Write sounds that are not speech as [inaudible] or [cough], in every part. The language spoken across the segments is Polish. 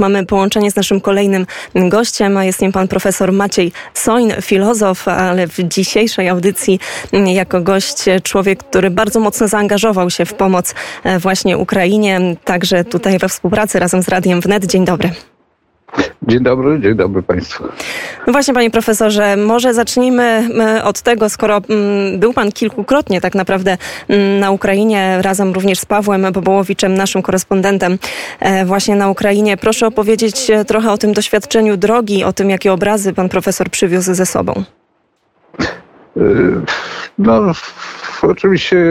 Mamy połączenie z naszym kolejnym gościem, a jest nim pan profesor Maciej Soin, filozof, ale w dzisiejszej audycji jako gość człowiek, który bardzo mocno zaangażował się w pomoc e, właśnie Ukrainie, także tutaj we współpracy razem z Radiem Wnet. Dzień dobry. Dzień dobry, dzień dobry Państwu. No właśnie, panie profesorze, może zacznijmy od tego, skoro był pan kilkukrotnie tak naprawdę na Ukrainie, razem również z Pawłem Bobołowiczem, naszym korespondentem e, właśnie na Ukrainie. Proszę opowiedzieć e, trochę o tym doświadczeniu drogi, o tym, jakie obrazy pan profesor przywiózł ze sobą. E, no, oczywiście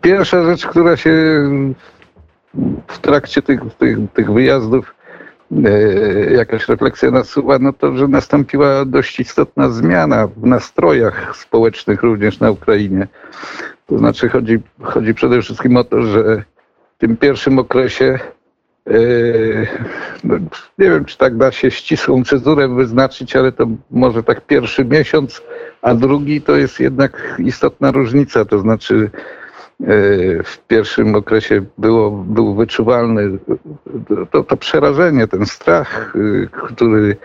pierwsza rzecz, która się w trakcie tych, tych, tych wyjazdów jakaś refleksja nasuwa, no to, że nastąpiła dość istotna zmiana w nastrojach społecznych również na Ukrainie. To znaczy chodzi, chodzi przede wszystkim o to, że w tym pierwszym okresie e, no, nie wiem, czy tak da się ścisłą cezurę wyznaczyć, ale to może tak pierwszy miesiąc, a drugi to jest jednak istotna różnica. To znaczy E, w pierwszym okresie było, był wyczuwalny to, to przerażenie, ten strach, e, który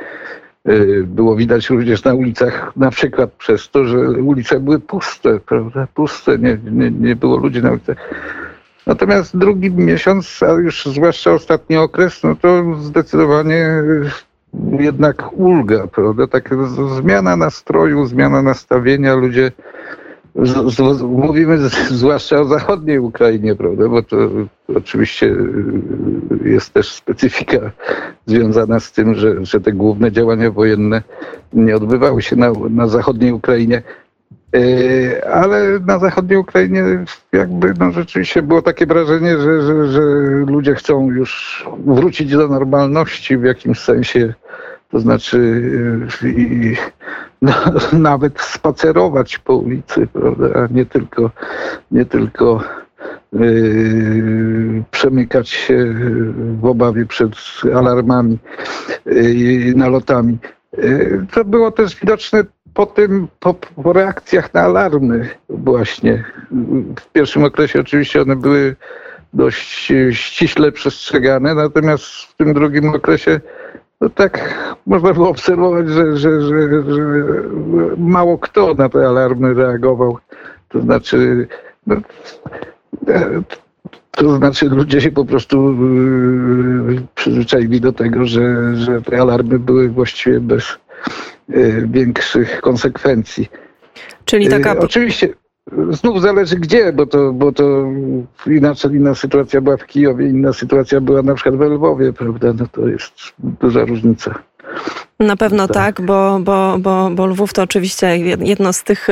e, było widać również na ulicach, na przykład przez to, że ulice były puste, prawda? Puste, nie, nie, nie było ludzi na ulicach. Natomiast drugi miesiąc, a już zwłaszcza ostatni okres, no to zdecydowanie jednak ulga, prawda? Taka zmiana nastroju, zmiana nastawienia, ludzie z, z, mówimy z, zwłaszcza o zachodniej Ukrainie, prawda? Bo to oczywiście y, jest też specyfika związana z tym, że, że te główne działania wojenne nie odbywały się na, na zachodniej Ukrainie. Y, ale na zachodniej Ukrainie jakby no rzeczywiście było takie wrażenie, że, że, że ludzie chcą już wrócić do normalności w jakimś sensie to znaczy y, no, [laughs] nawet spacerować po ulicy, prawda? a nie tylko, nie tylko yy, przemykać się w obawie przed alarmami i nalotami. Yy, to było też widoczne po tym, po, po, reakcjach na alarmy właśnie. W pierwszym okresie oczywiście one były dość ściśle przestrzegane, natomiast w tym drugim okresie no tak można było obserwować, że, że, że, że mało kto na te alarmy reagował. To znaczy, no, to znaczy ludzie się po prostu yy, przyzwyczaili do tego, że, że te alarmy były właściwie bez yy, większych konsekwencji. Czyli taka... Yy, oczywiście Znów zależy gdzie, bo to, bo to inaczej inna sytuacja była w Kijowie, inna sytuacja była na przykład w Lwowie, prawda? No to jest duża różnica. Na pewno tak, tak bo, bo, bo, bo Lwów to oczywiście jedno z tych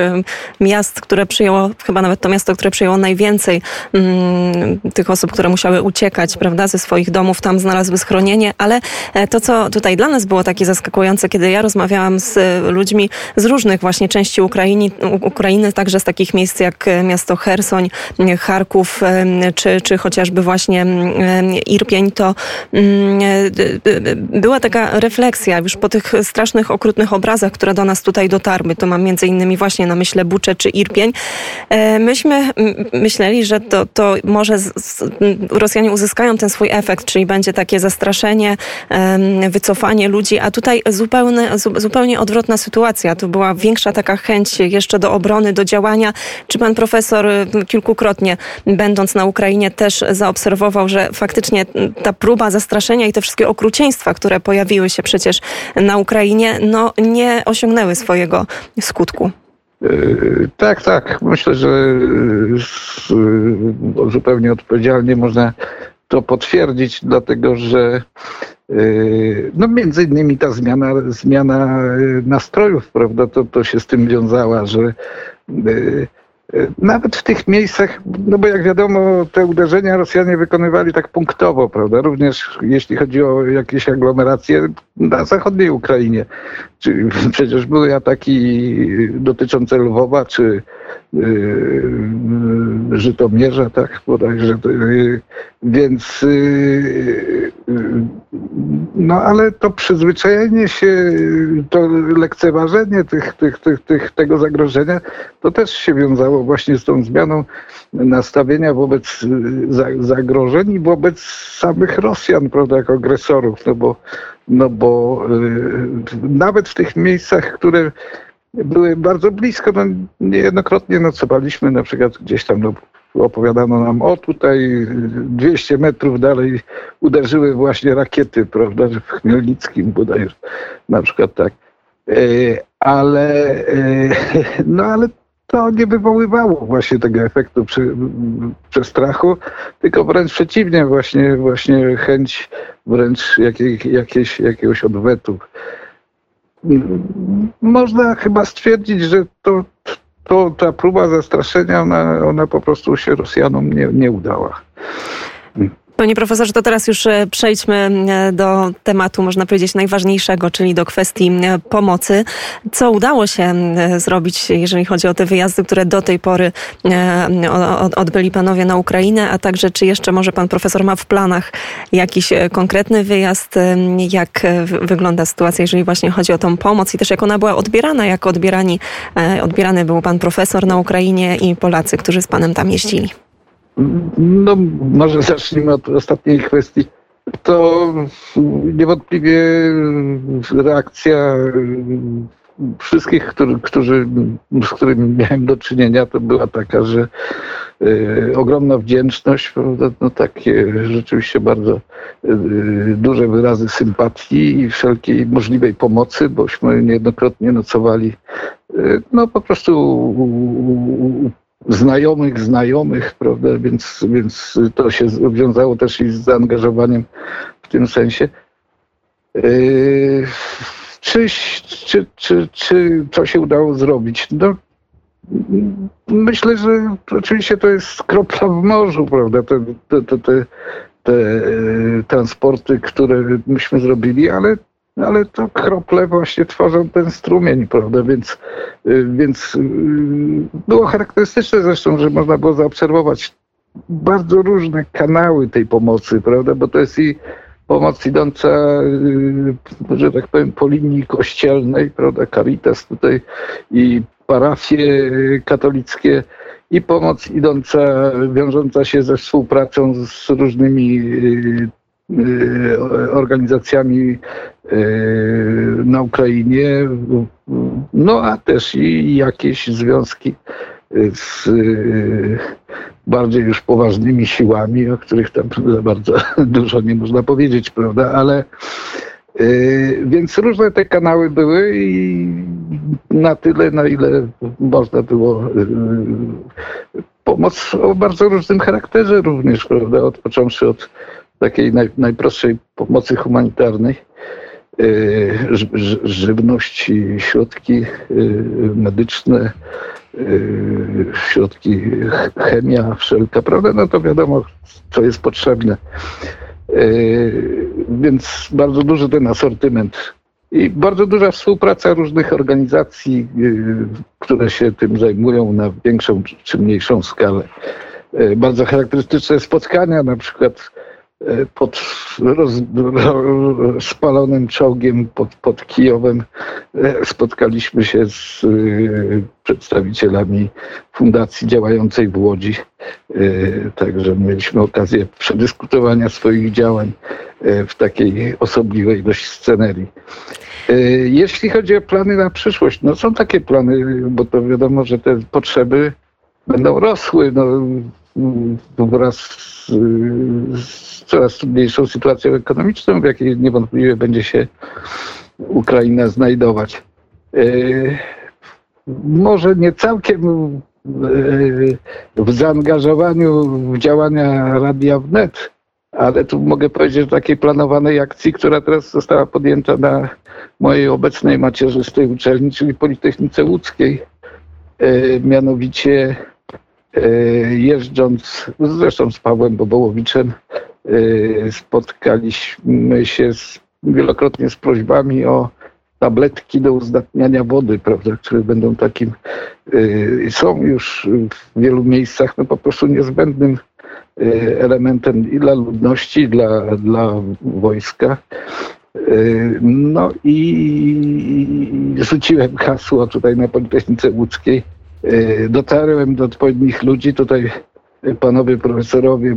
miast, które przyjęło, chyba nawet to miasto, które przyjęło najwięcej mm, tych osób, które musiały uciekać, prawda, ze swoich domów, tam znalazły schronienie, ale e, to, co tutaj dla nas było takie zaskakujące, kiedy ja rozmawiałam z ludźmi z różnych właśnie części Ukrainy, Ukrainy także z takich miejsc jak e, miasto Hersoń, Charków, czy, czy chociażby właśnie Irpień, to mm, e, była taka refleksja już po tych tych strasznych, okrutnych obrazach, które do nas tutaj dotarły, to mam między innymi właśnie na myśli Bucze czy Irpień, e, myśmy myśleli, że to, to może Rosjanie uzyskają ten swój efekt, czyli będzie takie zastraszenie, wycofanie ludzi, a tutaj zupełnie, zupełnie odwrotna sytuacja. Tu była większa taka chęć jeszcze do obrony, do działania. Czy pan profesor kilkukrotnie, będąc na Ukrainie, też zaobserwował, że faktycznie ta próba zastraszenia i te wszystkie okrucieństwa, które pojawiły się przecież na Ukrainie, no, nie osiągnęły swojego skutku. E, tak, tak. Myślę, że e, zupełnie odpowiedzialnie można to potwierdzić, dlatego że e, no między innymi ta zmiana, zmiana nastrojów, prawda, to, to się z tym wiązała, że nawet w tych miejscach, no bo jak wiadomo, te uderzenia Rosjanie wykonywali tak punktowo, prawda? Również jeśli chodzi o jakieś aglomeracje na zachodniej Ukrainie. Czyli [laughs] przecież były ataki dotyczące Lwowa czy Żytomierza, tak bodajże. Yy, więc yy, no ale to przyzwyczajenie się, to lekceważenie tych, tych, tych, tych, tego zagrożenia, to też się wiązało właśnie z tą zmianą nastawienia wobec zagrożeń i wobec samych Rosjan, prawda, jako agresorów, no bo, no bo nawet w tych miejscach, które były bardzo blisko. No, niejednokrotnie nocowaliśmy na przykład gdzieś tam, no, opowiadano nam, o tutaj 200 metrów dalej uderzyły właśnie rakiety, prawda, w Chmielnickim bodajże, na przykład tak. E, ale, e, [laughs] no ale to nie wywoływało właśnie tego efektu przestrachu, tylko wręcz przeciwnie, właśnie, właśnie chęć wręcz jakiej, jakiejś, jakiegoś odwetu można chyba stwierdzić, że to, to ta próba zastraszenia, ona, ona po prostu się Rosjanom nie, nie udała. Panie profesorze, to teraz już e, przejdźmy e, do tematu, można powiedzieć, najważniejszego, czyli do kwestii e, pomocy. Co udało się zrobić, jeżeli chodzi o te wyjazdy, które do tej pory odbyli panowie na Ukrainę, a także czy jeszcze może pan profesor ma w planach jakiś konkretny wyjazd? Jak wygląda sytuacja, jeżeli właśnie chodzi o tą pomoc i też jak ona była odbierana, jak odbierani, odbierany był pan profesor na Ukrainie i Polacy, którzy z panem tam jeździli? No, może zacznijmy od ostatniej kwestii. To niewątpliwie reakcja wszystkich, który, którzy, z którymi miałem do czynienia, to była taka, że y, ogromna wdzięczność, prawda, no takie rzeczywiście bardzo y, duże wyrazy sympatii i wszelkiej możliwej pomocy, bośmy niejednokrotnie nocowali y, no po prostu znajomych znajomych, prawda, więc, więc to się wiązało też i z zaangażowaniem w tym sensie. Yy, czy, czy, czy, czy to się udało zrobić? No, myślę, że oczywiście to jest kropla w morzu, prawda, te, te, te, te, te transporty, które myśmy zrobili, ale ale to krople właśnie tworzą ten strumień, prawda? Więc, y, więc y, było charakterystyczne zresztą, że można było zaobserwować bardzo różne kanały tej pomocy, prawda? Bo to jest i pomoc idąca, y, że tak powiem, po linii kościelnej, prawda? Caritas tutaj i parafie katolickie i pomoc idąca, wiążąca się ze współpracą z różnymi organizacjami na Ukrainie, no a też i jakieś związki z bardziej już poważnymi siłami, o których tam za bardzo [laughs] dużo nie można powiedzieć, prawda, ale więc różne te kanały były i na tyle, na ile można było pomoc o bardzo różnym charakterze również, prawda, od, począwszy od takiej naj, najprostszej pomocy humanitarnej, y, żywności, środki y, medyczne, y, środki chemia wszelka, prawda? No to wiadomo, co jest potrzebne. Więc bardzo duży ten asortyment i bardzo duża współpraca różnych organizacji, które się tym zajmują na większą czy mniejszą skalę. Bardzo charakterystyczne spotkania, na przykład pod roz, spalonym czołgiem pod, pod Kijowem e, spotkaliśmy się z e, przedstawicielami fundacji działającej w Łodzi. Także mieliśmy okazję przedyskutowania swoich działań w takiej osobliwej dość scenerii. Jeśli chodzi o plany na przyszłość, no są takie plany, bo to wiadomo, że te potrzeby będą rosły. No, wraz z, z coraz trudniejszą sytuacją ekonomiczną, w jakiej niewątpliwie będzie się Ukraina znajdować. E, może nie całkiem e, w zaangażowaniu w działania Radia Wnet, ale tu mogę powiedzieć o takiej planowanej akcji, która teraz została podjęta na mojej obecnej macierzystej uczelni, czyli Politechnice Łódzkiej. E, mianowicie jeżdżąc, zresztą z Pawłem Bobołowiczem, e, spotkaliśmy się z, wielokrotnie z prośbami o tabletki do uzdatniania wody, prawda, które będą takim, e, są już w wielu miejscach no, po prostu niezbędnym elementem i dla ludności, i dla, dla wojska. No i rzuciłem hasło tutaj na Politechnice Łódzkiej. Dotarłem do odpowiednich ludzi, tutaj panowie profesorowie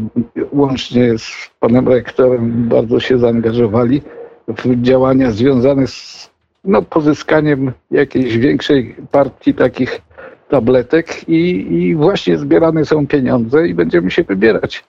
łącznie z panem rektorem bardzo się zaangażowali w działania związane z no, pozyskaniem jakiejś większej partii takich tabletek i, i właśnie zbierane są pieniądze i będziemy się wybierać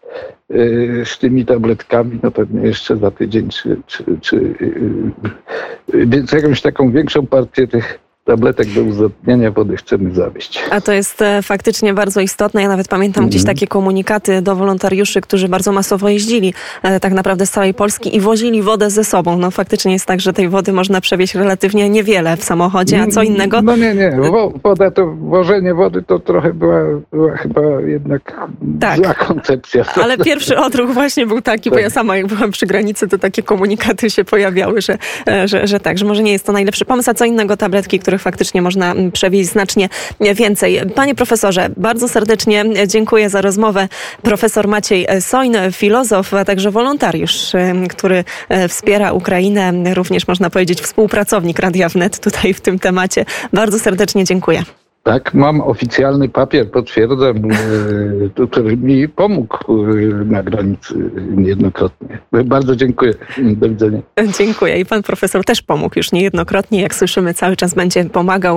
y, z tymi tabletkami, no pewnie jeszcze za tydzień, czy, czy, czy y, więc jakąś taką większą partię tych tabletek do uzdatniania wody chcemy zawieść. A to jest e, faktycznie bardzo istotne. Ja nawet pamiętam mm. gdzieś takie komunikaty do wolontariuszy, którzy bardzo masowo jeździli e, tak naprawdę z całej Polski i wozili wodę ze sobą. No faktycznie jest tak, że tej wody można przewieźć relatywnie niewiele w samochodzie, a co innego? No nie, nie. Woda to, wożenie wody to trochę była, była chyba jednak tak. zła koncepcja. Ale pierwszy odruch właśnie był taki, tak. bo ja sama jak byłam przy granicy, to takie komunikaty się pojawiały, że, e, że, że tak, że może nie jest to najlepszy pomysł, a co innego tabletki, które których faktycznie można mm, przewieźć znacznie więcej. Panie profesorze, bardzo serdecznie dziękuję za rozmowę. Profesor Maciej Sojn, filozof, a także wolontariusz, y, który y, wspiera Ukrainę, również można powiedzieć współpracownik Radia Wnet tutaj w tym temacie. Bardzo serdecznie dziękuję. Tak, mam oficjalny papier, potwierdzam, e, który mi pomógł e, na granicy niejednokrotnie. Bardzo dziękuję. Do widzenia. Dziękuję. I pan profesor też pomógł już niejednokrotnie. Jak słyszymy, cały czas będzie pomagał.